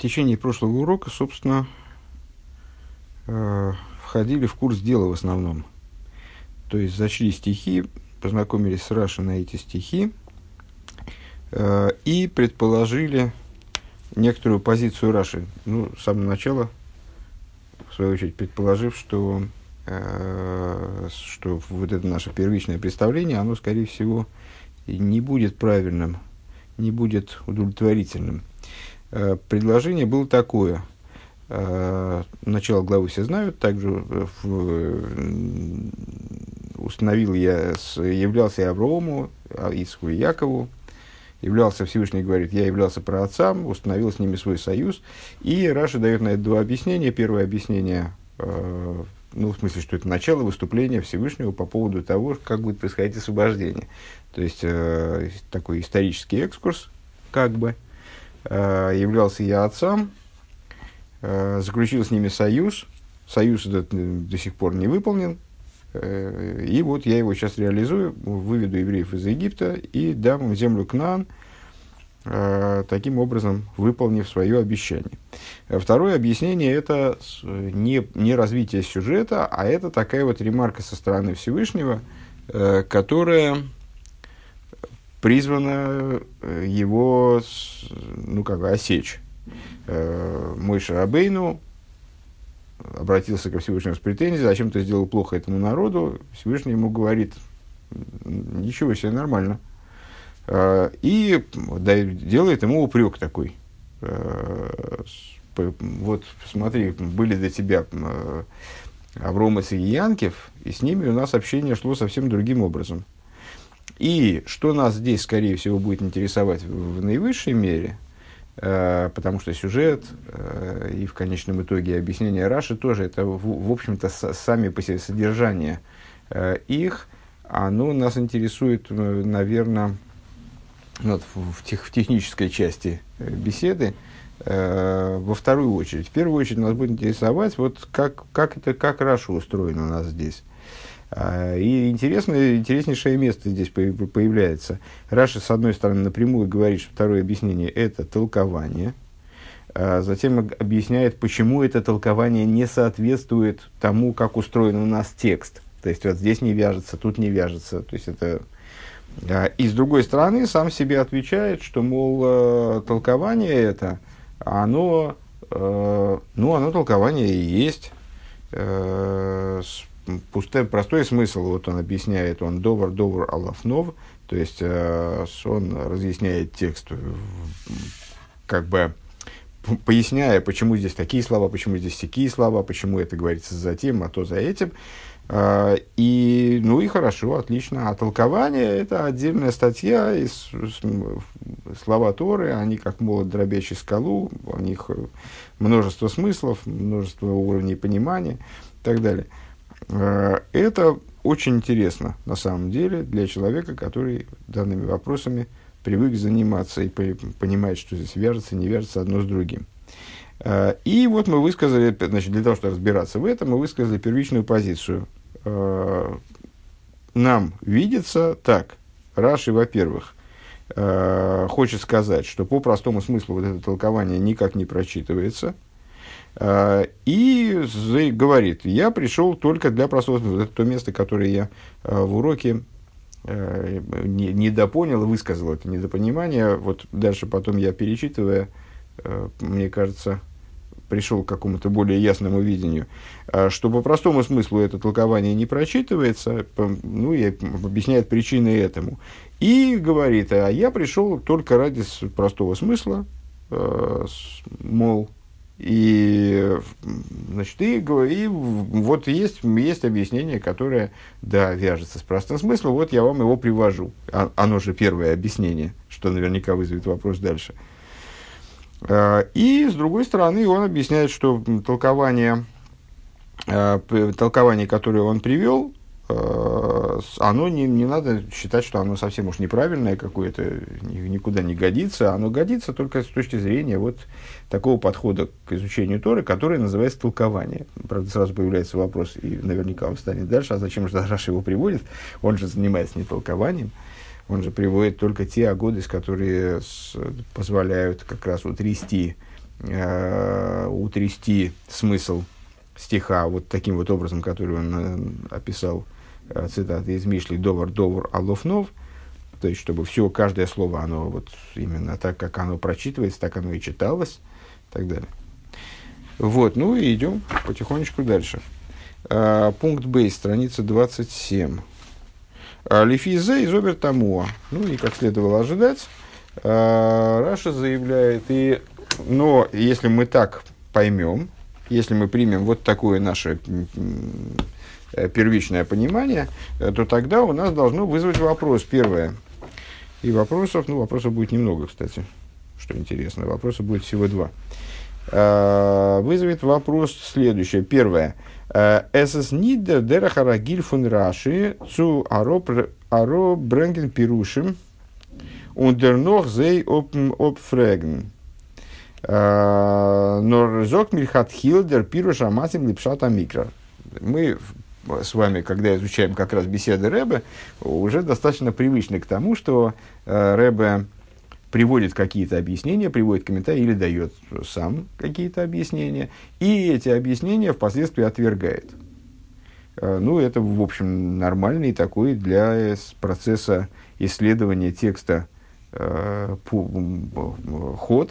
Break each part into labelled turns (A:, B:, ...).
A: течение прошлого урока, собственно, э, входили в курс дела в основном. То есть зачли стихи, познакомились с Рашей на эти стихи э, и предположили некоторую позицию Раши. Ну, с самого начала, в свою очередь, предположив, что, э, что вот это наше первичное представление, оно, скорее всего, не будет правильным, не будет удовлетворительным. Э, предложение было такое. Э, начало главы все знают. Также в, установил я, являлся я Аврааму, Исху и Якову, являлся Всевышний, говорит, я являлся праотцам, установил с ними свой союз. И Раша дает на это два объяснения. Первое объяснение, э, ну, в смысле, что это начало выступления Всевышнего по поводу того, как будет происходить освобождение. То есть, э, такой исторический экскурс, как бы, э, являлся я отцам, э, заключил с ними союз, союз этот э, до сих пор не выполнен, э, и вот я его сейчас реализую, выведу евреев из Египта и дам им землю Кнан, э, таким образом выполнив свое обещание. Второе объяснение – это не, не развитие сюжета, а это такая вот ремарка со стороны Всевышнего, которая призвана э, его, ну, как бы, осечь. Э, мой Шарабейну обратился ко Всевышнему с претензией, зачем ты сделал плохо этому народу. Всевышний ему говорит, ничего себе, нормально. Э, и делает ему упрек такой. Вот, смотри, были до тебя Авромас и Янкев, и с ними у нас общение шло совсем другим образом. И что нас здесь, скорее всего, будет интересовать в, наивысшей мере, э, потому что сюжет э, и в конечном итоге объяснение Раши тоже это, в, в общем-то, с, сами по себе содержание э, их, оно нас интересует, э, наверное, вот, в, в, тех, в технической части э, беседы, э, во вторую очередь. В первую очередь нас будет интересовать, вот как, как, это, как Раши устроен у нас здесь. А, и интересное, интереснейшее место здесь появляется. Раши, с одной стороны, напрямую говорит, что второе объяснение – это толкование. А затем объясняет, почему это толкование не соответствует тому, как устроен у нас текст. То есть, вот здесь не вяжется, тут не вяжется. То есть, это... А, и с другой стороны, сам себе отвечает, что, мол, э, толкование это, оно, э, ну, оно толкование и есть э, пустой, простой смысл, вот он объясняет, он довар, довар, алафнов, то есть э, он разъясняет текст, э, как бы поясняя, почему здесь такие слова, почему здесь такие слова, почему это говорится за тем, а то за этим. Э, и, ну и хорошо, отлично. А толкование – это отдельная статья, из, слова Торы, они как молот, дробящий скалу, у них множество смыслов, множество уровней понимания и так далее. Э, это очень интересно, на самом деле, для человека, который данными вопросами привык заниматься и понимает, что здесь вяжется, не вяжется одно с другим. Э, и вот мы высказали, значит, для того, чтобы разбираться в этом, мы высказали первичную позицию. Э, нам видится так. Раши, во-первых, хочет сказать, что по простому смыслу вот это толкование никак не прочитывается – и говорит, я пришел только для просмотра. Это то место, которое я э, в уроке э, не, недопонял, высказал это недопонимание. Вот дальше потом я перечитывая, мне кажется, пришел к какому-то более ясному видению, что по простому смыслу это толкование не прочитывается, ну и объясняет причины этому. И говорит, а я пришел только ради простого смысла, мол, и, значит, и, и вот есть, есть объяснение, которое, да, вяжется с простым смыслом, вот я вам его привожу. А, оно же первое объяснение, что наверняка вызовет вопрос дальше. А, и, с другой стороны, он объясняет, что толкование, а, толкование которое он привел, оно не, не надо считать, что оно совсем уж неправильное какое-то, никуда не годится. Оно годится только с точки зрения вот такого подхода к изучению Торы, который называется толкование. Правда, сразу появляется вопрос, и наверняка он встанет дальше, а зачем же Раш его приводит? Он же занимается не толкованием. Он же приводит только те агоды, которые с, позволяют как раз утрясти э, утрясти смысл стиха вот таким вот образом, который он э, описал, э, цитаты из Мишли «Довар, довар, алофнов», то есть, чтобы все, каждое слово, оно вот именно так, как оно прочитывается, так оно и читалось, и так далее. Вот, ну и идем потихонечку дальше. А, пункт Б, страница 27. А, Лефизе из Обертамуа. Ну и, как следовало ожидать, а, Раша заявляет, и, но если мы так поймем, если мы примем вот такое наше первичное понимание, то тогда у нас должно вызвать вопрос. Первое. И вопросов, ну, вопросов будет немного, кстати, что интересно. Вопросов будет всего два. А, вызовет вопрос следующее. Первое. Эсэс нидер дерахара гильфун раши цу аро бренген пирушим ундернох зей опфреген. Нор зок мильхат хилдер пируш аматим липшата микро. Мы с вами, когда изучаем как раз беседы Рэбе, уже достаточно привычны к тому, что э, Рэбе приводит какие-то объяснения, приводит комментарии или дает сам какие-то объяснения, и эти объяснения впоследствии отвергает. Э, ну, это, в общем, нормальный такой для процесса исследования текста э, ход,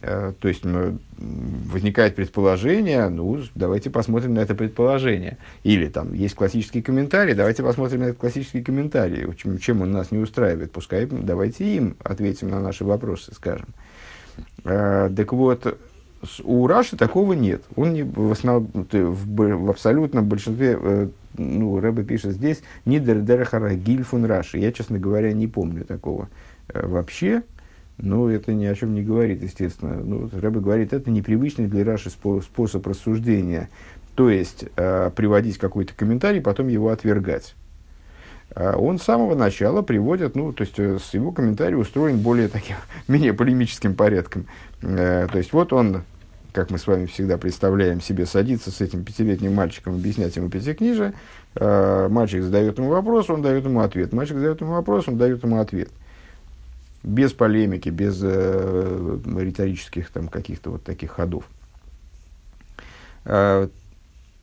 A: то есть возникает предположение, ну, давайте посмотрим на это предположение. Или там есть классический комментарий, давайте посмотрим на этот классический комментарий. Чем, чем он нас не устраивает, пускай давайте им ответим на наши вопросы, скажем. Э, так вот, у Раши такого нет. Он не, в, основном, в, в абсолютном большинстве, э, ну, Рэбе пишет здесь, не дердерахара гильфун Раши. Я, честно говоря, не помню такого вообще. Но это ни о чем не говорит, естественно. Ну, Рэбе говорит, это непривычный для Раши способ рассуждения. То есть, э, приводить какой-то комментарий, потом его отвергать. А он с самого начала приводит, ну, то есть, э, его комментарий устроен более таким, менее полемическим порядком. Э, то есть, вот он, как мы с вами всегда представляем себе, садится с этим пятилетним мальчиком объяснять ему пятикнижие. Э, мальчик задает ему вопрос, он дает ему ответ. Мальчик задает ему вопрос, он дает ему ответ без полемики, без э, риторических там каких-то вот таких ходов, э,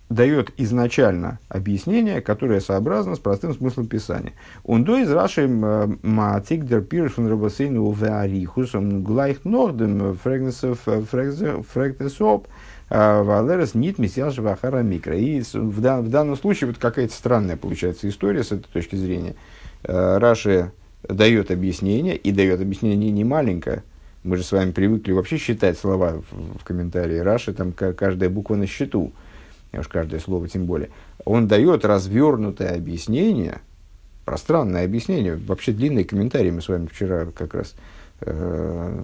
A: дает изначально объяснение, которое сообразно с простым смыслом Писания. Он до из Раши маатик дер пирш фун рабасейну веарихус глайх нордем фрегнесоп валерес нит месяж вахара микро. И в, данном случае вот какая-то странная получается история с этой точки зрения. Э, Раши дает объяснение, и дает объяснение не маленькое. Мы же с вами привыкли вообще считать слова в, в комментарии Раши, там каждая буква на счету, уж каждое слово тем более. Он дает развернутое объяснение, пространное объяснение, вообще длинный комментарий, мы с вами вчера как раз э,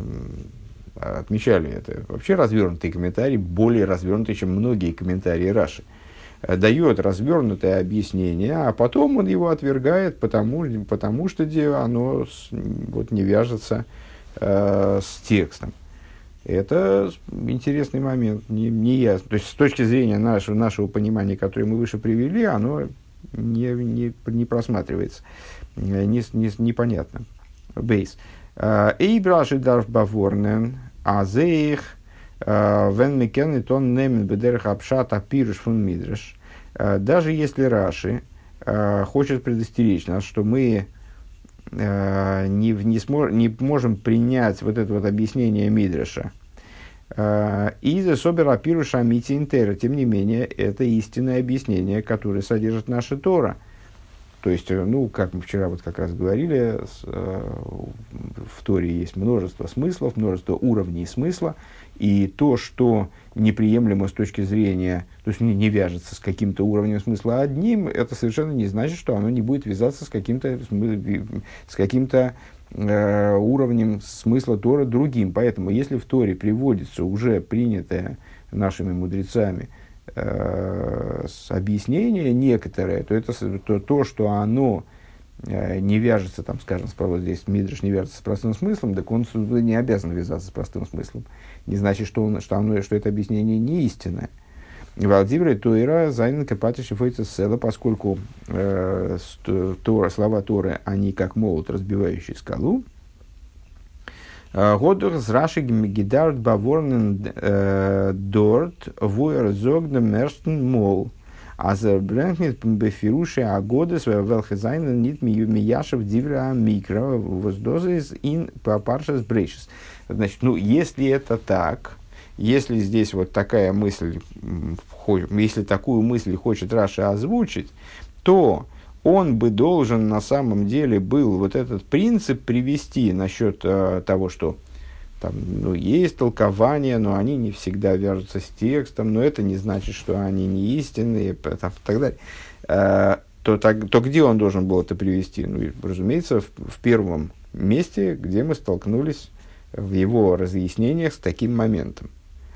A: отмечали это. Вообще развернутый комментарий, более развернутый, чем многие комментарии Раши. Э, дает развернутое объяснение, а потом он его отвергает, потому, потому что оно вот, не вяжется э, с текстом. Это интересный момент, не, не ясно. То есть, с точки зрения нашего, нашего понимания, которое мы выше привели, оно не, не, не просматривается, э, не, не, непонятно. Бейс. Э, Эйбраши дарф баворнен, азеих – Вен Микен и тон немен бедерах апшат апирыш фун мидреш. Даже если Раши э, хочет предостеречь нас, что мы э, не, не, смор, не можем принять вот это вот объяснение Мидреша, э, и за собер апируша амити интера, тем не менее, это истинное объяснение, которое содержит наша Тора – то есть, э, ну, как мы вчера вот как раз говорили, э, в Торе есть множество смыслов, множество уровней смысла, и то, что неприемлемо с точки зрения, то есть не, не вяжется с каким-то уровнем смысла одним, это совершенно не значит, что оно не будет вязаться с каким-то, с каким-то э, уровнем смысла Тора другим. Поэтому, если в Торе приводится уже принятое нашими мудрецами – э, объяснение некоторое, то это то, то что оно э, не вяжется, там, скажем, справа здесь Мидриш не вяжется с простым смыслом, так он не обязан вязаться с простым смыслом. Не значит, что, он, что, оно, что это объяснение не истинное. Валдивры Тойра Зайнен Капатиш и Села, поскольку э, Тора, слова Торы, они как молот, разбивающий скалу, Годух с Раши Гидарт Баворнен Дорт Вуэр Зогна Мерштен Мол. А за Брэнкнет Бефируши Агоды Велхезайна Нит Мияшев Дивра Микро Воздозис Ин Папаршас Брейшис. Значит, ну, если это так, если здесь вот такая мысль, если такую мысль хочет Раша озвучить, то он бы должен на самом деле был вот этот принцип привести насчет э, того, что там, ну, есть толкования, но они не всегда вяжутся с текстом, но это не значит, что они не истинные, там, и так далее. Э, то, так, то где он должен был это привести? Ну, разумеется, в, в первом месте, где мы столкнулись в его разъяснениях с таким моментом.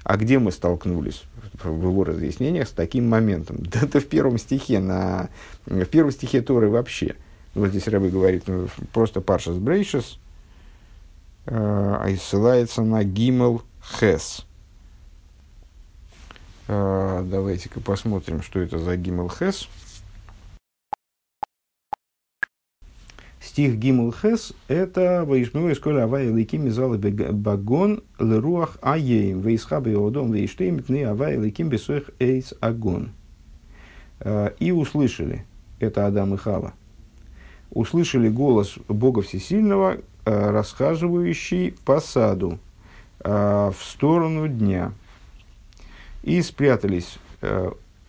A: А где мы столкнулись в его разъяснениях с таким моментом? Да это в первом стихе, на, в первом стихе Торы вообще. Вот здесь Рабы говорит, ну, просто Паршас Брейшес, а и ссылается на Гимел Хес. Э, давайте-ка посмотрим, что это за Гимел Хес. Стих Гимел Хес – это «Ваишмю из коля авай лейким мизала багон леруах аеем вейсхабы одом вейштейм тны авай лейким бесоих эйс агон». Э, и услышали, это Адам и Хава, услышали голос Бога Всесильного, Э, расхаживающий по саду э, в сторону дня. И спрятались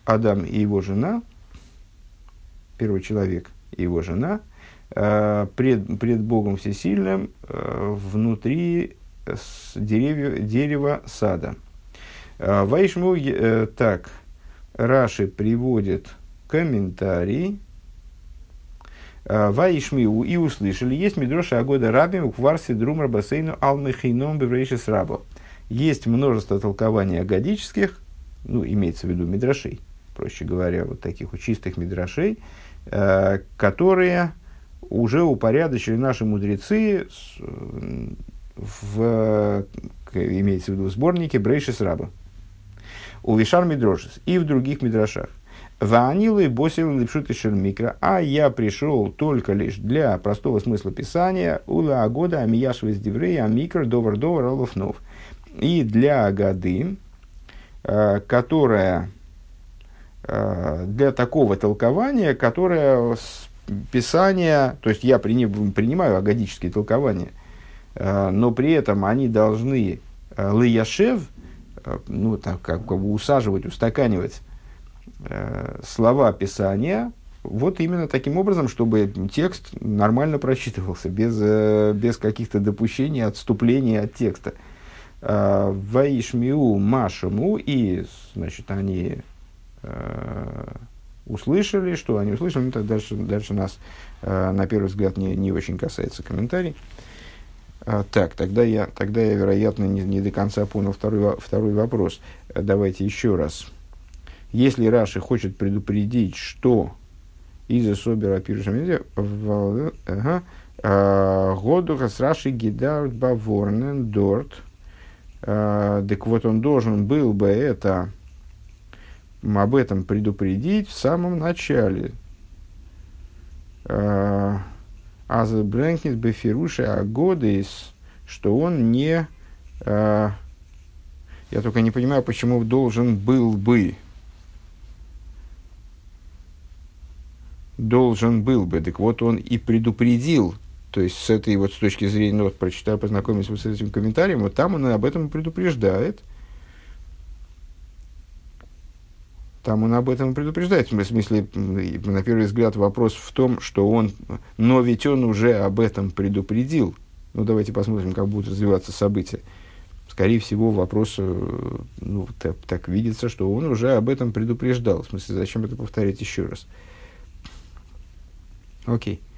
A: Адам и его жена, первый человек и его жена, пред, пред Богом Всесильным внутри деревья, дерева сада. Вайшму, так, Раши приводит комментарий, Э, Ваишмиу и услышали, есть Мидроша Агода Раби в Кварсе Друмар Басейну Алмехейном Беврейшис Рабо. Есть множество толкований агадических, ну, имеется в виду Мидрошей, проще говоря, вот таких вот чистых Мидрошей, э, которые уже упорядочили наши мудрецы в, имеется в виду в сборнике Брейшис Раба. У Вишар Мидрошис и в других Мидрошах. Ванилы босил липшут микро, а я пришел только лишь для простого смысла писания ула агода амияшвес диврей амикро довар довар алуфнов. И для годы, э, которая э, для такого толкования, которое писание, то есть я принимаю агадические толкования, э, но при этом они должны лияшев, ну, так, как бы усаживать, устаканивать Э, слова Писания вот именно таким образом, чтобы текст нормально прочитывался, без, э, без каких-то допущений, отступлений от текста. Э, Ваишмиу Машему, и, значит, они услышали, что они услышали, ну, дальше, дальше нас, на первый взгляд, не, не очень касается комментарий. Так, тогда я, тогда я вероятно, не, не до конца понял второй, второй вопрос. Давайте еще раз если Раши хочет предупредить, что из-за Собера Пирушамиди а, Годуха с Раши Гидарт Баворнен Дорт, а, так вот он должен был бы это об этом предупредить в самом начале. А, Аз Брэнкнет Бефируши Агодис, что он не... Я только не понимаю, почему должен был бы. должен был бы. Так вот, он и предупредил, то есть с этой вот с точки зрения, ну вот прочитаю, познакомился с этим комментарием, вот там он об этом предупреждает. Там он об этом предупреждает. В смысле, на первый взгляд, вопрос в том, что он, но ведь он уже об этом предупредил. Ну, давайте посмотрим, как будут развиваться события. Скорее всего, вопрос, э, ну, так, так видится, что он уже об этом предупреждал. В смысле, зачем это повторять еще раз? Окей. А,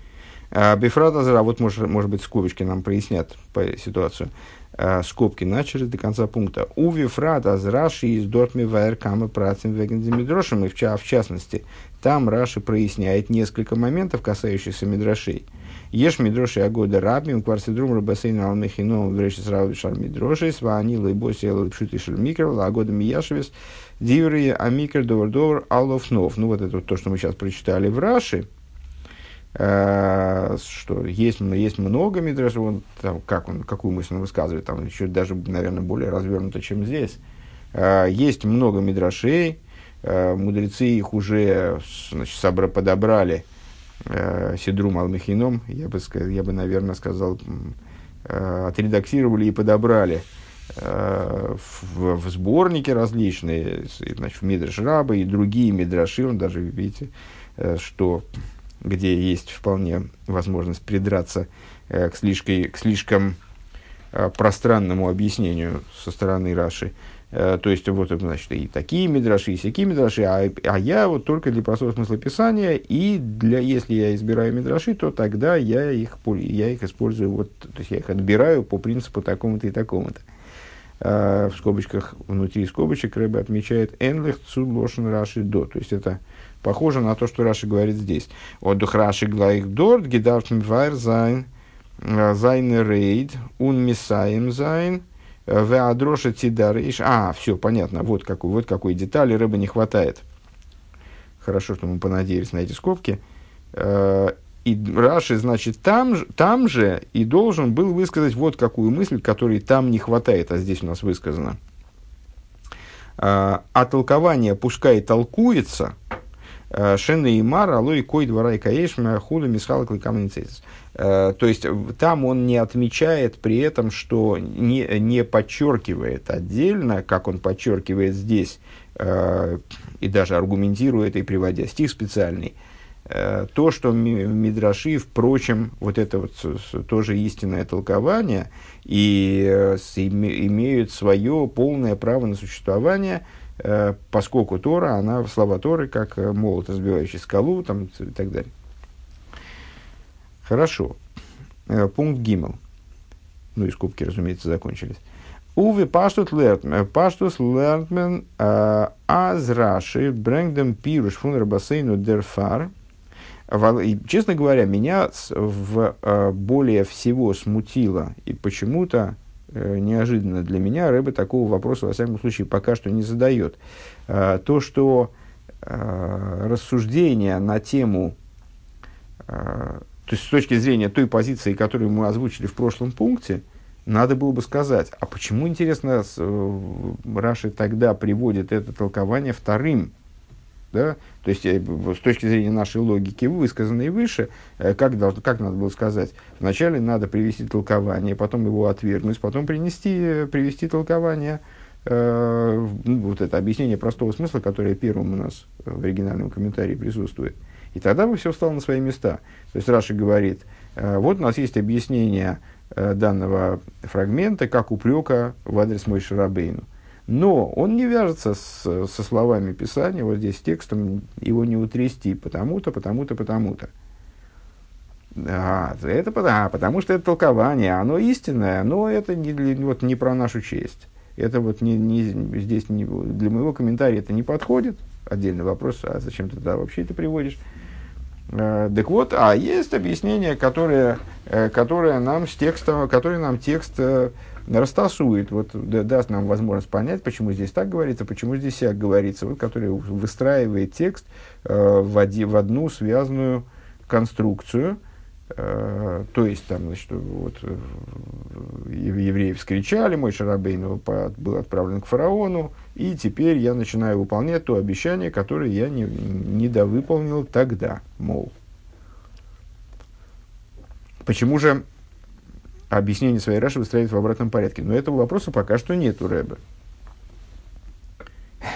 A: Бифрата Зара, вот может, может быть скобочки нам прояснят по ситуацию. А, скобки начали до конца пункта. У Вифрата Раши из Дортми Вайер Камы Працим Вегендемидрошем, и в, в частности, там Раши проясняет несколько моментов, касающихся Мидрошей. Ешь Мидроши Агода Рабим, Кварсидрум Рабасейн Алмехино, Врешис Равишар Мидроши, Свани Лейбоси Лейпшут Ишель Микр, Лагода Мияшевис, Диври Амикр Довар Довар Аллофнов. Ну вот это вот то, что мы сейчас прочитали в Раши. Э, что есть, есть много мидрашей, он, там, как он, какую мысль он высказывает, там еще даже, наверное, более развернуто, чем здесь. Э, есть много мидрашей, э, мудрецы их уже значит, собра, подобрали Сидрум Алмехином, я бы, я бы, наверное, сказал, отредактировали и подобрали в, в сборнике различные, значит, в Мидраш Раба и другие Мидраши, он даже, видите, что где есть вполне возможность придраться э, к, слишком, к слишком э, пространному объяснению со стороны Раши. Э, то есть, вот, значит, и такие мидраши, и всякие мидраши, а, а я вот только для простого смысла писания, и для, если я избираю мидраши, то тогда я их, я их использую, вот, то есть, я их отбираю по принципу такому-то и такому-то. Э, в скобочках, внутри скобочек Рэбе отмечает «ענלעך צו לשון רש"י דא». То есть, это Похоже на то, что Раши говорит здесь. האט דאך רש"י גלייך דארט, געדארפט מבאר זיין, э, зайн рейд, ун мисаем зайн, э, в адроша тидариш. А, все, понятно, вот какой, вот какой детали рыбы не хватает. Хорошо, что мы понадеялись на эти скобки. И Раши, значит, там, там же и должен был высказать вот какую мысль, которой там не хватает, а здесь у нас высказано. А толкование пускай толкуется, Э, Шена и Мар, алой кой двора и худа мисхала кликамницейс. Э, то есть там он не отмечает при этом, что не, не подчеркивает отдельно, как он подчеркивает здесь, э, и даже аргументирует и приводя стих специальный, то, что Мидраши, впрочем, вот это вот тоже истинное толкование, и имеют свое полное право на существование – Э, поскольку Тора, она, слова Торы, как э, молот, разбивающий скалу там, и так далее. Хорошо. Э, пункт Гиммел. Ну и скобки, разумеется, закончились. Уве паштус лертмен, паштус лертмен аз раши брэнгдем пируш фун рабасейну дерфар. Честно говоря, меня в, более всего смутило и почему-то Э, неожиданно для меня Рэбе такого вопроса, во всяком случае, пока что не задает. А, то, что рассуждения на тему, то есть с точки зрения той позиции, которую мы озвучили в прошлом пункте, надо было бы сказать, а почему, интересно, э, Раши тогда приводит это толкование вторым да? То есть, э, с точки зрения нашей логики, высказанной выше, э, как, должно, как надо было сказать? Вначале надо привести толкование, потом его отвергнуть, потом принести, э, привести толкование, э, ну, вот это объяснение простого смысла, которое первым у нас в оригинальном комментарии присутствует. И тогда бы все встало на свои места. То есть Раши говорит, э, вот у нас есть объяснение э, данного фрагмента как упрека в адрес Мой Шарабейну. Но он не вяжется с, со словами Писания, вот здесь текстом его не утрясти, потому-то, потому-то, потому-то. А, это потому, потому что это толкование, оно истинное, но это не, вот, не про нашу честь. Это вот не, не, здесь не, для моего комментария это не подходит. Отдельный вопрос, а зачем ты туда вообще это приводишь? А, так вот, а есть объяснение, которое, э, которое нам с текстом, которое нам текст э, растасует, вот, даст нам возможность понять, почему здесь так говорится, почему здесь так говорится, вот, который выстраивает текст э, в, оди, в одну связанную конструкцию, э, то есть, там, значит, вот, э, евреи вскричали, мой Шарабейн был отправлен к фараону, и теперь я начинаю выполнять то обещание, которое я не, не довыполнил тогда, мол. Почему же объяснение своей Раши выстраивает в обратном порядке. Но этого вопроса пока что нет у Рэбе.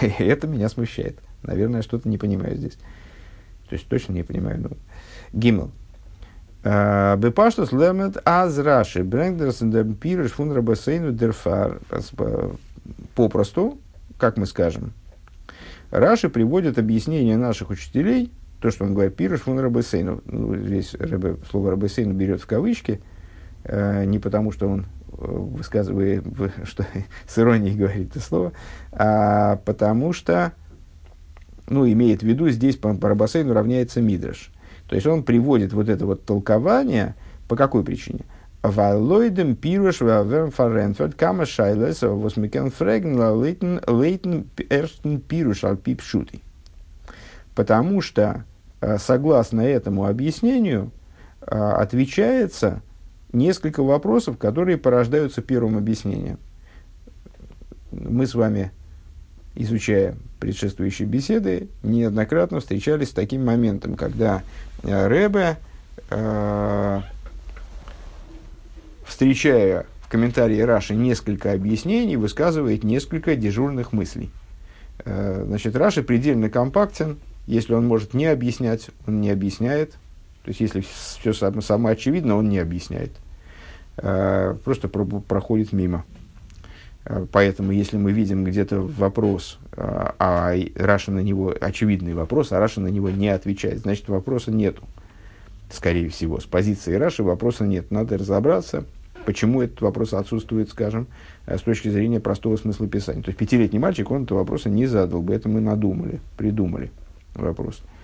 A: Это меня смущает. Наверное, что-то не понимаю здесь. То есть точно не понимаю. Ну. Гиммел. А, Бепаштус лемет аз раши брэнгдерс пириш фун рабасейну дерфар. Попросту, как мы скажем, Раши приводит объяснение наших учителей, то, что он говорит, пириш фун рабасейну. Ну, здесь рэбе, слово рабасейну берет в кавычки – Э, не потому, что он э, высказывает, что с иронией говорит это слово, а потому что, ну, имеет в виду, здесь по, по Рабасейну равняется Мидраш. То есть он приводит вот это вот толкование, по какой причине? Валойдем пируш ваверн фаренферд кама шайлес восмикен фрегн лейтен лейтен пируш ал пипшути. Потому что согласно этому объяснению, отвечается несколько вопросов, которые порождаются первым объяснением. Мы с вами, изучая предшествующие беседы, неоднократно встречались с таким моментом, когда Рэбе, встречая в комментарии Раши несколько объяснений, высказывает несколько дежурных мыслей. Э, значит, Раши предельно компактен. Если он может не объяснять, он не объясняет. То есть, если все само очевидно, он не объясняет. Э, просто проходит мимо. Э, поэтому, если мы видим где-то вопрос, а Раши на него, очевидный вопрос, а Раши на него не отвечает, значит, вопроса нету. Скорее всего, с позиции Раши вопроса нет. Надо разобраться, Почему этот вопрос отсутствует, скажем, э, с точки зрения простого смысла писания? То есть пятилетний мальчик, он этого вопроса не задал бы, это мы надумали, придумали вопрос. А,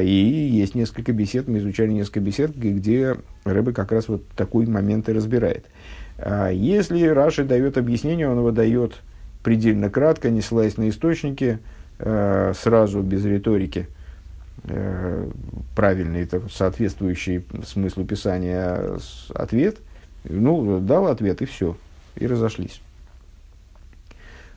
A: и есть несколько бесед, мы изучали несколько бесед, где Рэбе как раз вот такой момент и разбирает. А, если Раши дает объяснение, он его дает предельно кратко, не ссылаясь на источники, э, сразу, без риторики, правильный, соответствующий смыслу писания ответ – ну, дал ответ, и все. И разошлись.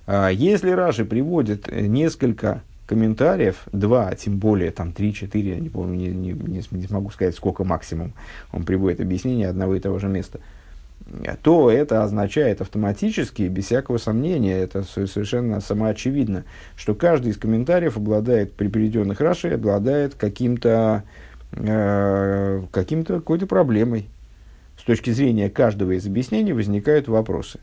A: А если Раши приводит несколько комментариев, два, а тем более там три, четыре, я не помню, не, не, не, не смогу сказать, сколько максимум он приводит объяснение одного и того же места, то это означает автоматически, без всякого сомнения, это совершенно самоочевидно, что каждый из комментариев обладает, при приведенных Раши, обладает каким-то, э, каким-то какой-то проблемой, с точки зрения каждого из объяснений возникают вопросы,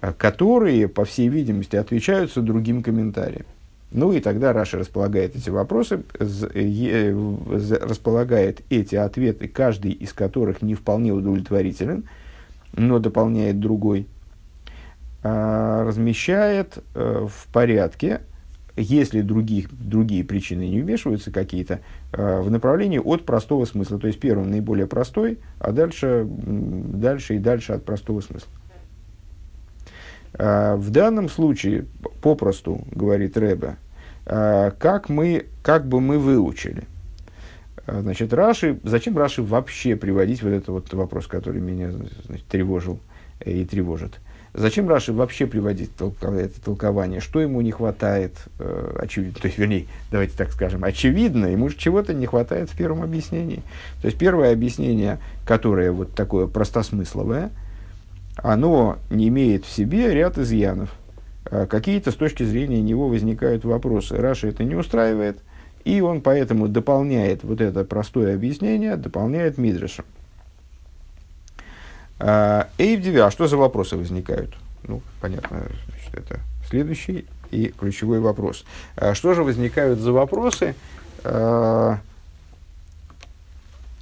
A: а, которые, по всей видимости, отвечаются другим комментариям. Ну и тогда Раша располагает эти вопросы, располагает эти ответы, каждый из которых не вполне удовлетворителен, но дополняет другой, а, размещает э, в порядке, если других, другие причины не вмешиваются какие-то, э, в направлении от простого смысла. То есть первым наиболее простой, а дальше, дальше и дальше от простого смысла. Э, в данном случае, попросту, говорит Рэбе, э, как, мы, как бы мы выучили. Значит, Раши, зачем Раши вообще приводить вот этот вот вопрос, который меня значит, тревожил и тревожит? Зачем Раши вообще приводить это толкование? Что ему не хватает? Э, очевидно, то есть, вернее, давайте так скажем, очевидно, ему чего-то не хватает в первом объяснении. То есть, первое объяснение, которое вот такое простосмысловое, оно не имеет в себе ряд изъянов. Э, какие-то с точки зрения него возникают вопросы. Раши это не устраивает, и он поэтому дополняет вот это простое объяснение, дополняет Мидрашем. А, Эйвдиви, а что за вопросы возникают? Ну, понятно, значит, это следующий и ключевой вопрос. А что же возникают за вопросы,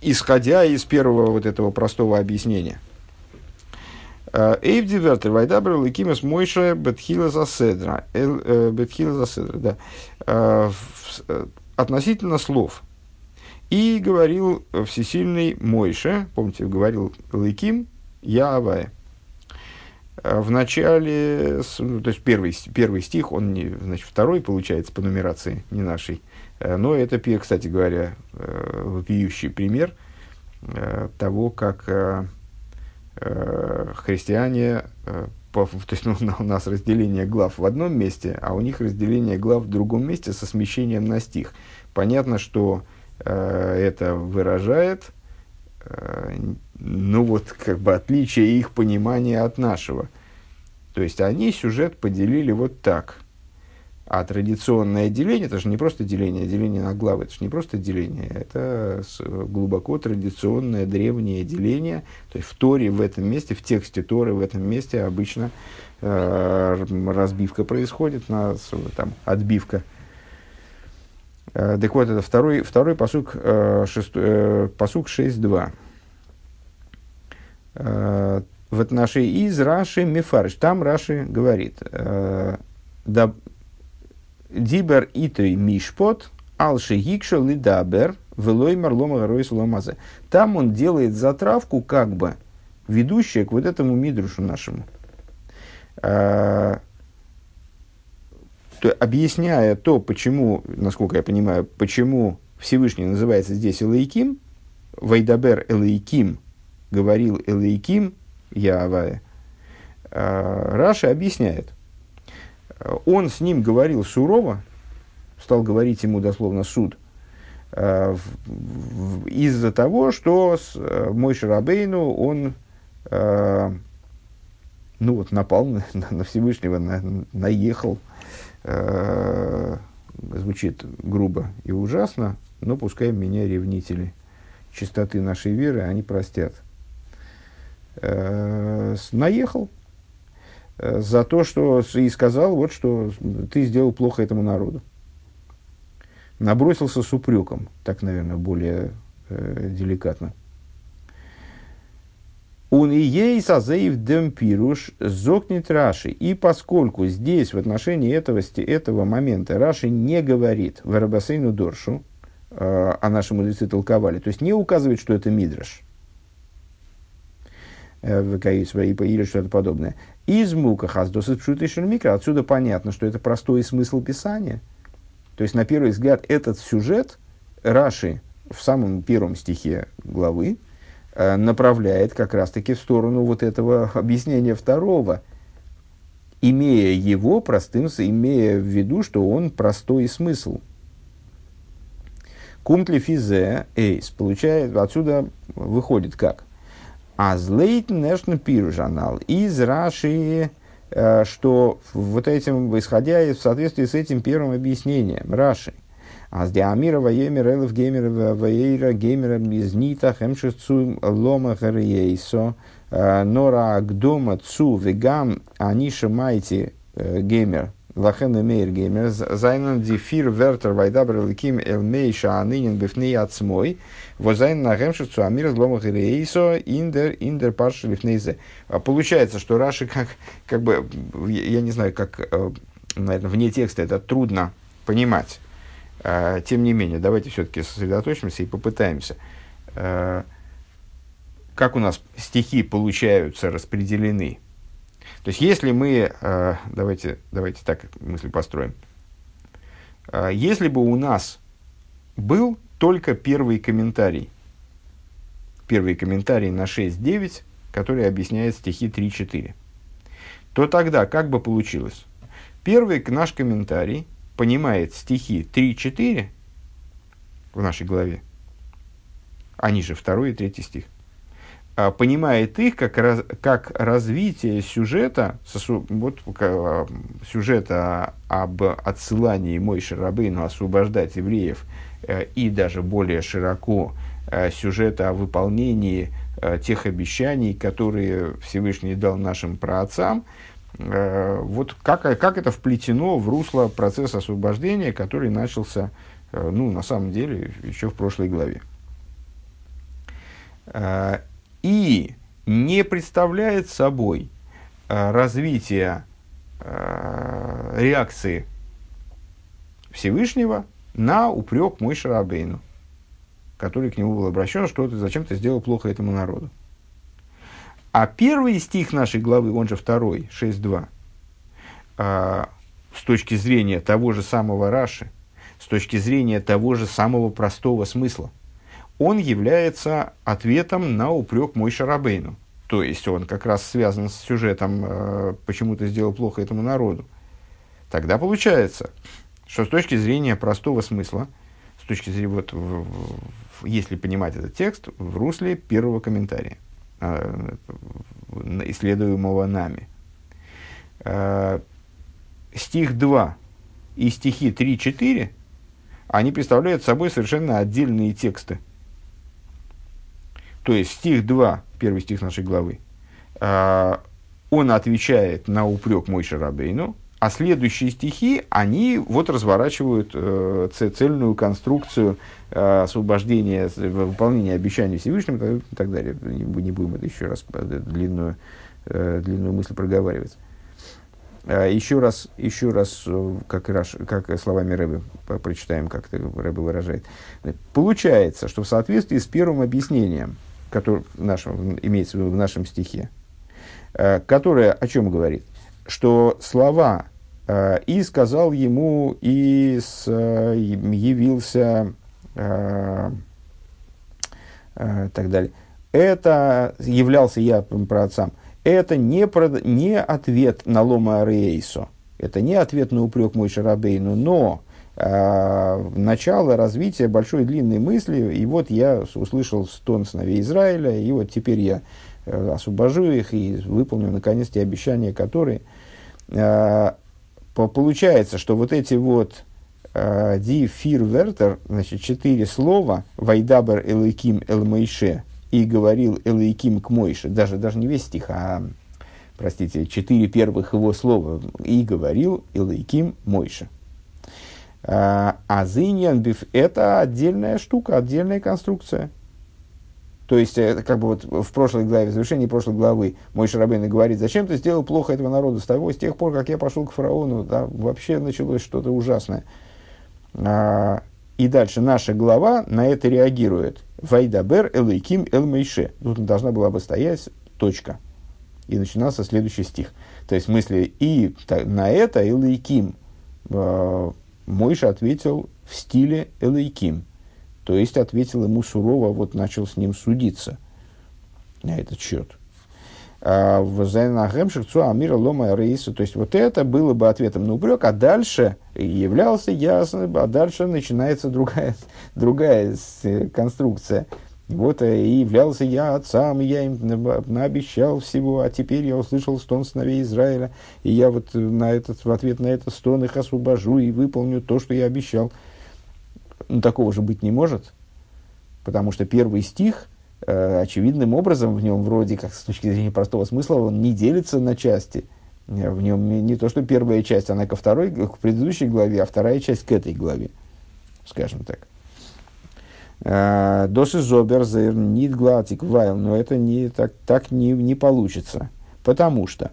A: исходя из первого вот этого простого объяснения? Эйвдивертер, Вайдабр, Ликимес, Мойша, Бетхила Заседра. Бетхила Заседра, да. Относительно слов. И говорил всесильный Мойша, помните, говорил Ликим, я Авая. В начале, то есть первый, первый стих, он не, значит, второй получается по нумерации, не нашей. Э, но это, кстати говоря, э, вопиющий пример э, того, как христиане, то есть ну, у нас разделение глав в одном месте, а у них разделение глав в другом месте со смещением на стих. Понятно, что это выражает Э, ну вот, как бы отличие их понимания от нашего. То есть они сюжет поделили вот так. А традиционное деление, это же не просто деление, деление на главы, это же не просто деление, это глубоко традиционное древнее деление. То есть в Торе в этом месте, в тексте Торы в этом месте обычно э, разбивка происходит, на, там, отбивка. Э, так вот, это второй, второй посук, э, э, посук 6.2 в отношении из Раши Мефарш. Там Раши говорит, э, да, Дибер итой мишпот, алши гикша лидабер, велой марлома горой ломазе. Там он делает затравку, как бы, ведущая к вот этому мидрушу нашему. Э, то, объясняя то, почему, насколько я понимаю, почему Всевышний называется здесь Элейким, Вайдабер Элейким, говорил Элейким, Яавая, Раша объясняет. Он с ним говорил сурово, стал говорить ему дословно суд, из-за того, что мой Шарабейну, он ну вот напал на, на Всевышнего, на, наехал, э, звучит грубо и ужасно, но пускай меня ревнители чистоты нашей веры, они простят. Э, наехал э, за то, что и сказал, вот что ты сделал плохо этому народу. Набросился с упреком, так, наверное, более э, деликатно. Он и ей сазеев демпируш зокнет Раши. И поскольку здесь в отношении этого, этого момента Раши не говорит в Рабасейну Доршу, э, а наши мудрецы толковали, то есть не указывает, что это Мидраш, э, в свои или что-то подобное. Из мука хаздос микро. Отсюда понятно, что это простой смысл писания. То есть, на первый взгляд, этот сюжет Раши в самом первом стихе главы, Э, направляет как раз-таки в сторону вот этого объяснения второго, имея его простым, имея в виду, что он простой смысл. Кумтли физе эйс получает, отсюда выходит как? Азлейт нэшн пиржанал из Раши, э, что вот этим, исходя в соответствии с этим первым объяснением, Раши, а с диамира воемер элев геймера воейра геймера из нита хемшицу лома харейсо нора агдома цу вегам аниша майти геймер лахен мейр геймер зайнен дифир вертер вайдабр ликим эл мейша анынин бифней ацмой возайн на хемшицу амир лома харейсо индер индер парш лифнейзе получается что Раши как как бы я не знаю как наверное вне текста это трудно понимать а, тем не менее, давайте все-таки сосредоточимся и попытаемся. А, как у нас стихи получаются распределены? То есть, если мы... А, давайте, давайте так мысль построим. Если бы у нас был только первый комментарий, первый комментарий на 6.9, который объясняет стихи 3.4, то тогда как бы получилось? Первый наш комментарий понимает стихи 3-4 в нашей главе, они же второй и третий стих, понимает их как, раз, как развитие сюжета, вот, а, сюжета об отсылании Мойши Рабейну освобождать евреев э, и даже более широко э, сюжета о выполнении э, тех обещаний, которые Всевышний дал нашим праотцам, вот как, как это вплетено в русло процесса освобождения, который начался, ну, на самом деле, еще в прошлой главе. Э, и не представляет собой развитие реакции Всевышнего на упрек мой Шарабейну, который к нему был обращен, что ты зачем ты сделал плохо этому народу. А первый стих нашей главы, он же второй, 6.2, а, с точки зрения того же самого Раши, с точки зрения того же самого простого смысла, он является ответом на упрек мой Шарабейну. То есть он как раз связан с сюжетом э, «почему ты сделал плохо этому народу». Тогда получается, что с точки зрения простого смысла, с точки зрения, вот, в, в, если понимать этот текст, в русле первого комментария – а, исследуемого нами. А, стих 2 и стихи 3-4, они представляют собой совершенно отдельные тексты. То есть стих 2, первый стих нашей главы, а, он отвечает на упрек Мой Шарабейну, а следующие стихи, они вот разворачивают э, цельную конструкцию э, освобождения, выполнения обещаний Всевышнего и так далее. Не, будем это еще раз э, длинную, э, длинную мысль проговаривать. Э, еще раз, еще раз э, как, как словами Рэбы прочитаем, как это выражает. Получается, что в соответствии с первым объяснением, которое нашем, имеется в виду в нашем стихе, э, которое о чем говорит? Что слова Э, и сказал ему, и с, э, явился так далее. Это являлся я про отцам. Это не, про, не ответ на лома рейсо. Это не ответ на упрек мой Шарабейну, но начало развития большой длинной мысли. И вот я услышал стон сыновей Израиля, и вот теперь я э, освобожу их и выполню наконец те обещания, которые... Э, получается, что вот эти вот Ди фир вертер, значит, четыре слова, Вайдабер элейким элмейше, и говорил элейким к Мойше, даже, даже не весь стих, а, простите, четыре первых его слова, и говорил элейким Мойше. А Зиньян это отдельная штука, отдельная конструкция. То есть, это как бы вот в прошлой главе, в завершении прошлой главы, мой Шарабейн говорит, зачем ты сделал плохо этого народу с того, с тех пор, как я пошел к фараону, да, вообще началось что-то ужасное. А, и дальше наша глава на это реагирует. Вайдабер элейким эл мейше. Тут должна была бы стоять точка. И начинался следующий стих. То есть, в смысле, и на это элейким э, Мойша ответил в стиле элейким. То есть, ответил ему сурово, вот начал с ним судиться на этот счет. А, в Зайнахемших Амира Лома Рейса. То есть, вот это было бы ответом на упрек, а дальше являлся ясно, а дальше начинается другая, другая конструкция. Вот э, и являлся я отцам, и я им наобещал всего, а теперь я услышал стон сыновей Израиля, и я вот на этот, в ответ на этот стон их освобожу и выполню то, что я обещал. Ну, такого же быть не может, потому что первый стих – Э, очевидным образом в нем, вроде как с точки зрения простого смысла, он не делится на части. Э, в нем не то, что первая часть, она ко второй, к предыдущей главе, а вторая часть к этой главе, скажем так. Э, Доши Зобер, Глатик, Вайл, но это не, так, так не, не получится. Потому что,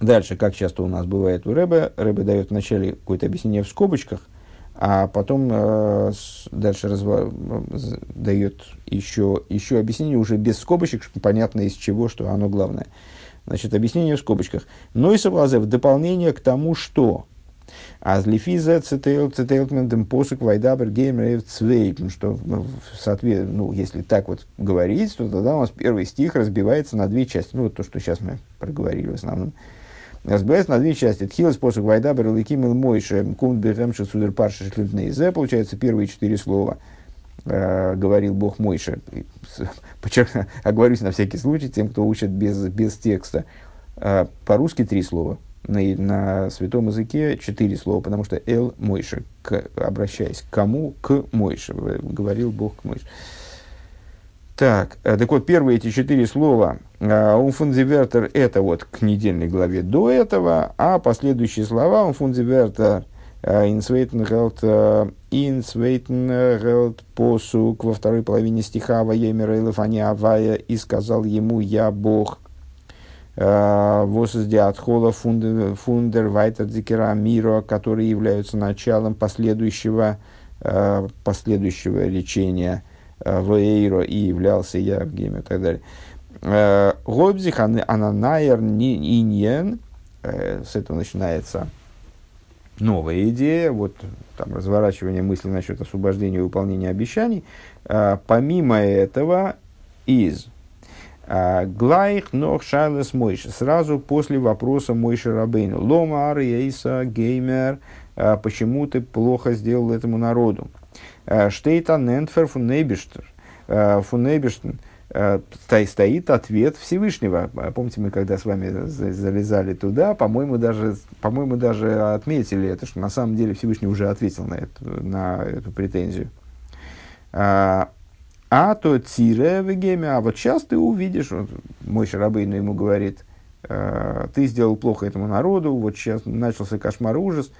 A: дальше, как часто у нас бывает у Рэбе, Рэбе дает вначале какое-то объяснение в скобочках – а потом э, дальше разва- дает еще, еще объяснение уже без скобочек, понятно из чего, что оно главное. Значит, объяснение в скобочках. Ну и соблазе в дополнение к тому, что а лифиза цитейл цитейлтментем посук вайдабер геймер цвей, что ну, соответ, ну, если так вот говорить, то тогда у нас первый стих разбивается на две части. Ну, вот то, что сейчас мы проговорили в основном. Разбирается на две части. Тхилас посук вайда берликим ил мойше кун бехемши судер парши шлютнейзе. Получается первые четыре слова. Э, говорил Бог Мойше. Оговорюсь на всякий случай тем, кто учит без, без текста. Э, по-русски три слова. На, на святом языке четыре слова, потому что Эл Мойше, к, обращаясь к кому? К Мойше, говорил Бог к Мойше. Так, э, так вот, первые эти четыре слова Умфунзивертер – это вот к недельной главе до этого, а последующие слова Умфунзивертер Инсвейтенгелд Инсвейтенгелд посук во второй половине стиха Ваемера и Лефани Авая и сказал ему «Я Бог». Восозде отхола фундер вайтер дикера мира, которые являются началом последующего, э, последующего лечения – Э, Вейро и являлся я в гейме и так далее. Э, Гобзих ананайер иньен, э, с этого начинается новая идея, вот там разворачивание мысли насчет освобождения и выполнения обещаний. Помимо этого, из Глайх нох шайлес Мойша. Сразу после вопроса Мойша Рабейну. Лома Ариейса Геймер. Почему ты плохо сделал этому народу? Э, Штейта Нентфер фунейбиштер. Фунейбиштен э, стоит ответ Всевышнего. Помните, мы когда с вами залезали туда, по-моему, даже, по-моему, даже отметили это, что на самом деле Всевышний уже ответил на эту, на эту претензию. А то тире в геме, а вот сейчас ты увидишь, вот, мой Шарабейну ему говорит, ты сделал плохо этому народу, вот сейчас начался кошмар ужас,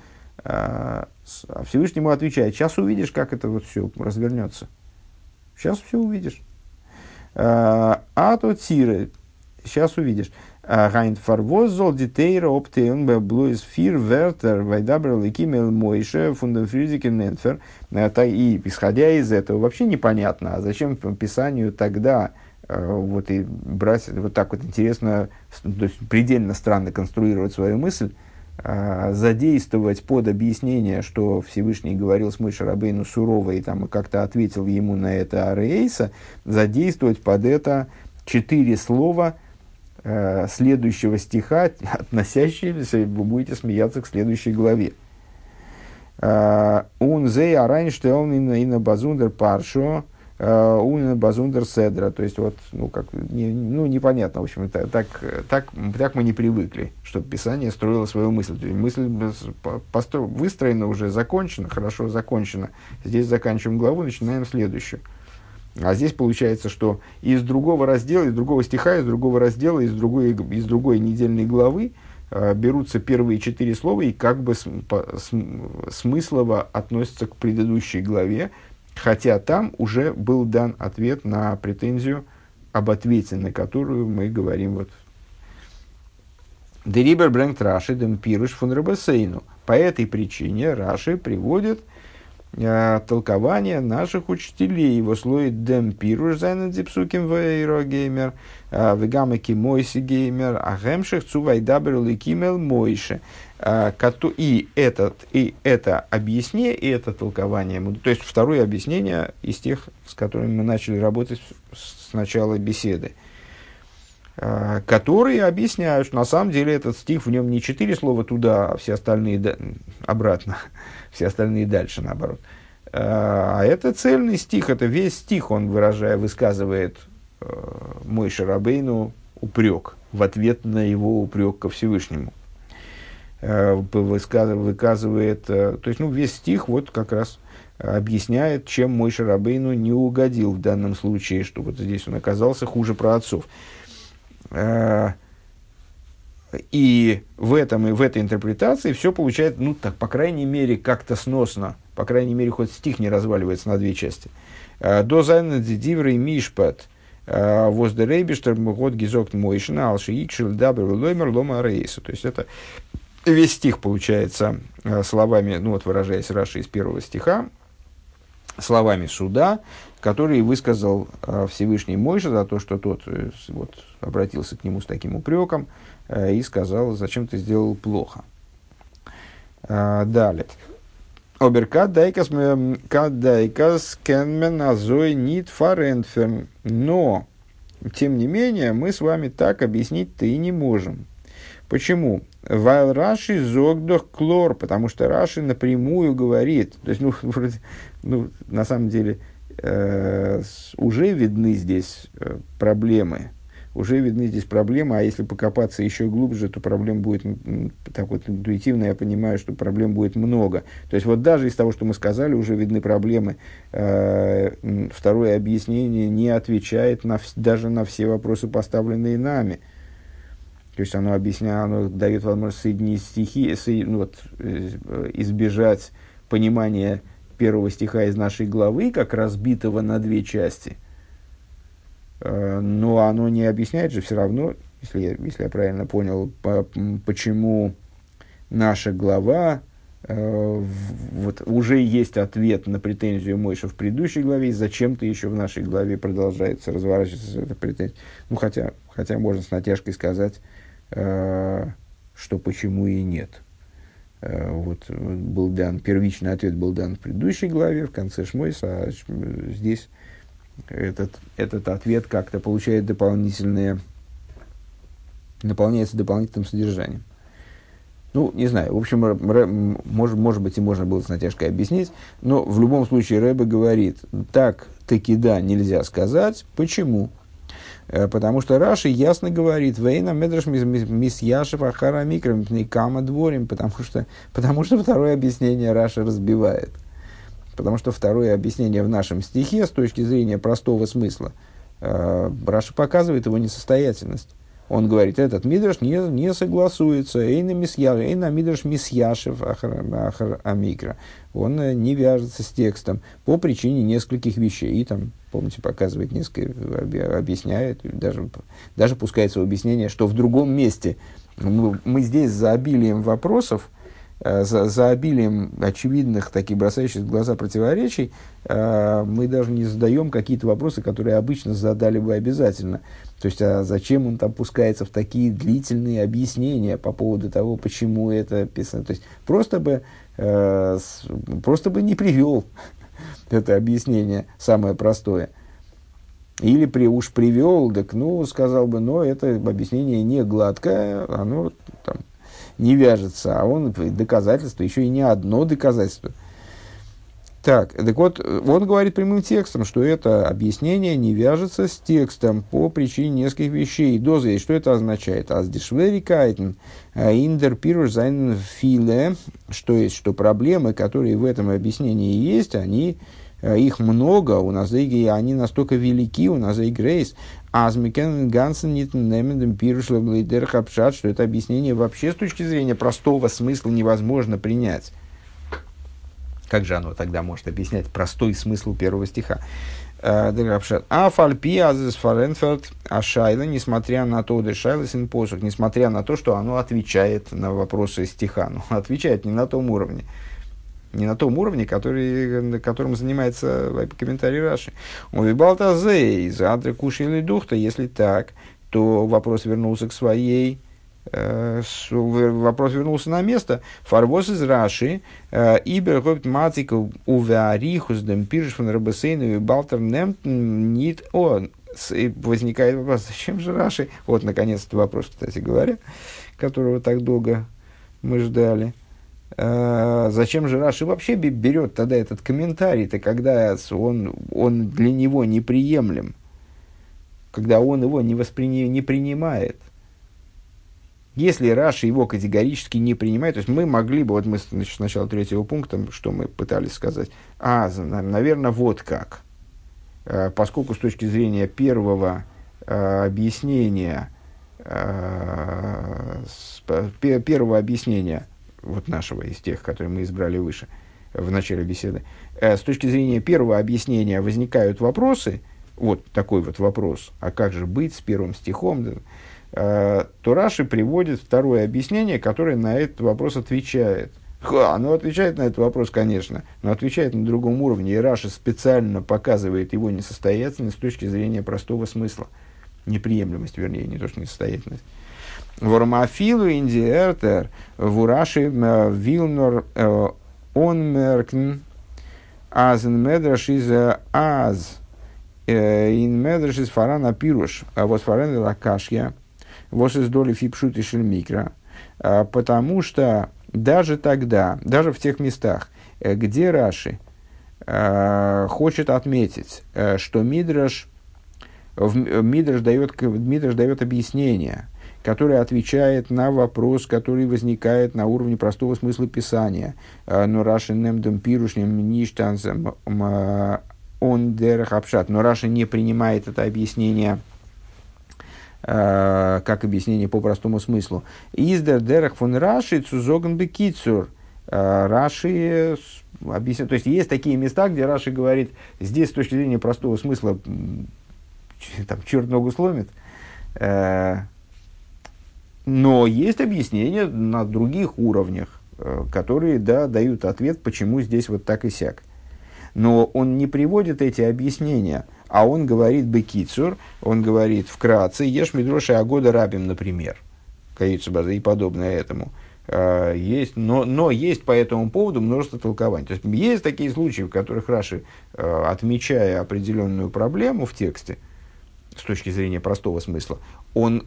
A: а Всевышнему отвечает, сейчас увидишь, как это вот все развернется. Сейчас все увидишь. А, а то тиры, сейчас увидишь. Гайнт фарвозол детейра оптейлн блуис фир вертер вайдабр лекимел мойше фундамфризике ненфер. И исходя из этого вообще непонятно, а зачем Писанию тогда а, вот и брать вот так вот интересно, то есть предельно странно конструировать свою мысль, э, задействовать под объяснение, что Всевышний говорил с Мойшей Рабейну сурово и там как-то ответил ему на это Ареиса, задействовать под это четыре слова э, следующего стиха, относящиеся, вы будете смеяться, к следующей главе. Он зей арайнштелн и на базундер паршо, Унина Базундер Седра. То есть, вот, ну, как, не, ну, непонятно, в общем, так, так, так, так мы не привыкли, чтобы Писание строило свою мысль. Мысль постро, выстроена уже, закончена, хорошо закончена. Здесь заканчиваем главу, начинаем следующую. А здесь получается, что из другого раздела, из другого стиха, из другого раздела, из другой, из другой недельной главы э, берутся первые четыре слова и как бы см, по, см, смыслово относятся к предыдущей главе, Хотя там уже был дан ответ на претензию об ответе, на которую мы говорим вот. Дерибер брэнгт Раши дем пируш фун Рабасейну. По этой причине Раши приводит э, толкование наших учителей. Его слоит дем пируш зайнен зипсуким вейро геймер, э, вегамаки мойси геймер, а гемших цувайдабер ликимел мойше. А, и, этот, и это объяснение, и это толкование, то есть второе объяснение из тех, с которыми мы начали работать с начала беседы, а, которые объясняют, что на самом деле этот стих, в нем не четыре слова туда, а все остальные обратно, все остальные дальше наоборот. А, а это цельный стих, это весь стих, он выражая, высказывает мой Шарабейну упрек в ответ на его упрек ко Всевышнему. Э, выказывает, э, то есть, ну, весь стих вот как раз объясняет, чем мой Шарабейну не угодил в данном случае, что вот здесь он оказался хуже про отцов. Э, и в, этом, и в этой интерпретации все получается, ну, так, по крайней мере, как-то сносно. По крайней мере, хоть стих не разваливается на две части. До зайна диврей мишпат воздерейбиштер год гизок мойшина алши икшил дабр лоймер лома рейса. То есть это весь стих получается э, словами, ну вот выражаясь Раши из первого стиха, словами суда, который высказал э, Всевышний Мойша за то, что тот э, вот, обратился к нему с таким упреком и сказал, зачем ты сделал плохо. Далее. Оберкат дайкас дайкас кенмен азой нит фаренферн. Но, тем не менее, мы с вами так объяснить-то и не можем. Почему? Вайл Раши зогдох клор, потому что Раши напрямую говорит, то есть, ну, ну на самом деле, э, уже видны здесь э, проблемы, уже видны здесь проблемы, а если покопаться еще глубже, то проблем будет, так вот интуитивно я понимаю, что проблем будет много. То есть вот даже из того, что мы сказали, уже видны проблемы. Э, второе объяснение не отвечает на, даже на все вопросы, поставленные нами. То есть оно объясняет, оно дает возможность соединить стихи, со, ну, вот, э, избежать понимания первого стиха из нашей главы, как разбитого на две части. Э, но оно не объясняет же все равно, если я, если я правильно понял, по, почему наша глава э, вот уже есть ответ на претензию Мойша в предыдущей главе, и зачем-то еще в нашей главе продолжается разворачиваться эта претензия. Ну, хотя, хотя можно с натяжкой сказать, Э, что почему и нет. Э, вот был дан, первичный ответ был дан в предыдущей главе, в конце Шмойса, а здесь этот, этот ответ как-то получает дополнительное, наполняется дополнительным содержанием. Ну, не знаю, в общем, может, может быть, и можно было с натяжкой объяснить, но в любом случае Рэбе говорит, так таки да, нельзя сказать. Почему? Э, потому что Раши ясно говорит, Вейна медраш мис Яшев Ахара Микром Кама дворим, потому что, потому что второе объяснение Раши разбивает. Потому что второе объяснение в нашем стихе с точки зрения простого смысла, э, Раши показывает его несостоятельность. Он говорит, этот мидраш не, не согласуется. Эйна эйна мидраш мисьяшев ахар амикра. Он э, не вяжется с текстом по причине нескольких вещей. И там, помните, показывает несколько, объясняет, даже, даже пускается в объяснение, что в другом месте мы, мы здесь за обилием вопросов э, за, за обилием очевидных, таких бросающих в глаза противоречий, э, мы даже не задаем какие-то вопросы, которые обычно задали бы обязательно. То есть, а зачем он там пускается в такие длительные объяснения по поводу того, почему это писано. То есть, просто бы, э, просто бы не привел это объяснение, самое простое. Или при, уж привел, так ну, сказал бы, но это объяснение не гладкое, оно там, не вяжется, а он доказательство, еще и не одно доказательство. Так, так вот, он говорит прямым текстом, что это объяснение не вяжется с текстом по причине нескольких вещей. Доза, что это означает? אז די שוועריקייטן, אין דער פירוש זיינען פילע, что есть, что проблемы, которые в этом объяснении есть, они их много, у нас и они настолько велики, у нас и грейс, а Гансен Нитнемендем Пирушлер Хапшат, что это объяснение вообще с точки зрения простого смысла невозможно принять. Как же оно тогда может объяснять простой смысл первого стиха? Э, а фальпи азес фаренферд ашайла, несмотря на то, дешайла син посух, несмотря на то, что оно отвечает на вопросы стиха, но отвечает не на том уровне не на том уровне, который, которым занимается комментарий Раши. Он вибалта из адры куши или духта, если так, то вопрос вернулся к своей, э, вопрос вернулся на место. Фарвоз из Раши, э, ибер гопт матик увеарихус дем пирш фон рабасейну и балтер немтн нит он. Возникает вопрос, зачем же Раши? Вот, наконец-то вопрос, кстати говоря, которого так долго мы ждали. Э, зачем же Раши вообще берет тогда этот комментарий-то, когда он, он для него неприемлем, когда он его не, восприня, не принимает? Если Раши его категорически не принимает, то есть мы могли бы, вот мы значит, с начала третьего пункта, что мы пытались сказать, а, наверное, вот как. Э, поскольку с точки зрения первого э, объяснения, первого объяснения вот нашего, из тех, которые мы избрали выше, в начале беседы, э, с точки зрения первого объяснения возникают вопросы, вот такой вот вопрос, а как же быть с первым стихом, э, то Раши приводит второе объяснение, которое на этот вопрос отвечает. Ха, оно отвечает на этот вопрос, конечно, но отвечает на другом уровне, и Раши специально показывает его несостоятельность с точки зрения простого смысла, неприемлемость, вернее, не то, что несостоятельность. Вормафилу индиэртер вураши вилнор он меркн азен медраш из аз ин медраш из фарана пируш, а вот фарен лакашья, вот из доли фипшут и шельмикра, потому что даже тогда, даже в тех местах, где Раши хочет отметить, что Мидраш, Мидраш дает, Мидраш дает объяснение – который отвечает на вопрос, который возникает на уровне простого смысла Писания. Э, но Раши немдем пирушнем ништанзем он апшат. Но Раша не принимает это объяснение э, как объяснение по простому смыслу. Издер дерах фон Раши цузоган бекицур. Э, Раши объясняет, то есть есть такие места, где Раши говорит, здесь с точки зрения простого смысла там черт ногу сломит, но есть объяснения на других уровнях, э, которые да, дают ответ, почему здесь вот так и сяк. Но он не приводит эти объяснения, а он говорит бекицур, он говорит вкратце, ешь медроши агода рабим, например, и подобное этому. Э, есть, но, но есть по этому поводу множество толкований. То есть есть такие случаи, в которых Раши, э, отмечая определенную проблему в тексте, с точки зрения простого смысла, он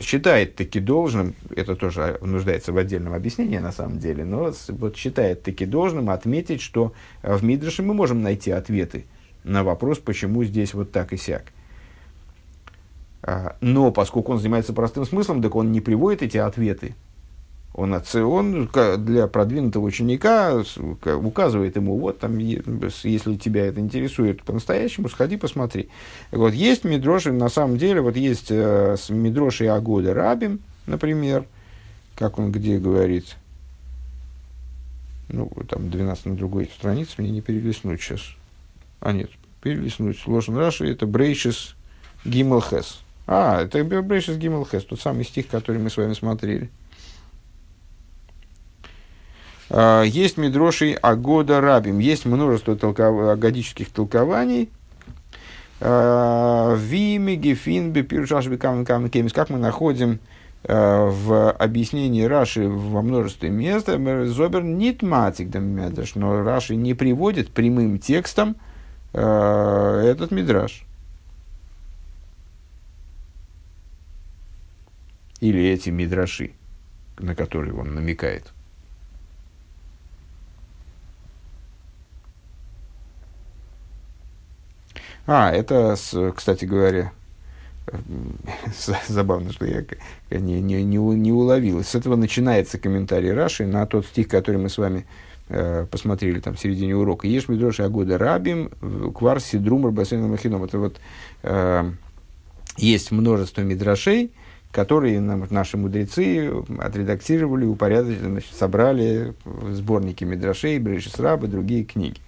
A: считает таки должным, это тоже нуждается в отдельном объяснении на самом деле, но вот считает таки должным отметить, что в Мидраше мы можем найти ответы на вопрос, почему здесь вот так и сяк. А, но поскольку он занимается простым смыслом, так он не приводит эти ответы он, он для продвинутого ученика указывает ему, вот там, если тебя это интересует по-настоящему, сходи, посмотри. Вот есть Мидроши, на самом деле, вот есть э, Мидроши Агода Рабим, например, как он где говорит, ну, там 12 на другой странице, мне не перелистнуть сейчас. А, нет, перелистнуть. Ложен Раши, это Брейшис Гиммелхес. А, это Брейшис Гиммелхес, тот самый стих, который мы с вами смотрели. Э, есть Мидроши Агода Рабим, есть множество толков... агодических толкований. Э, Вими, Гефинбе, Пиршашби, Камен, Как мы находим Э, в объяснении Раши во множестве мест Зобер нит матик но Раши не приводит прямым текстом э, этот мидраш. Или эти мидраши, на которые он намекает. А, это, кстати говоря, Забавно, что я не, не, не, не уловил. С этого начинается комментарий Раши на тот стих, который мы с вами э, посмотрели там в середине урока. Ешь Мидроши Агода Рабим, Кварси Друмар Басейном Махином. Это вот э, есть множество мидрашей, которые нам, наши мудрецы отредактировали, упорядочили, значит, собрали в сборники мидрашей, Брешис Раба, другие книги.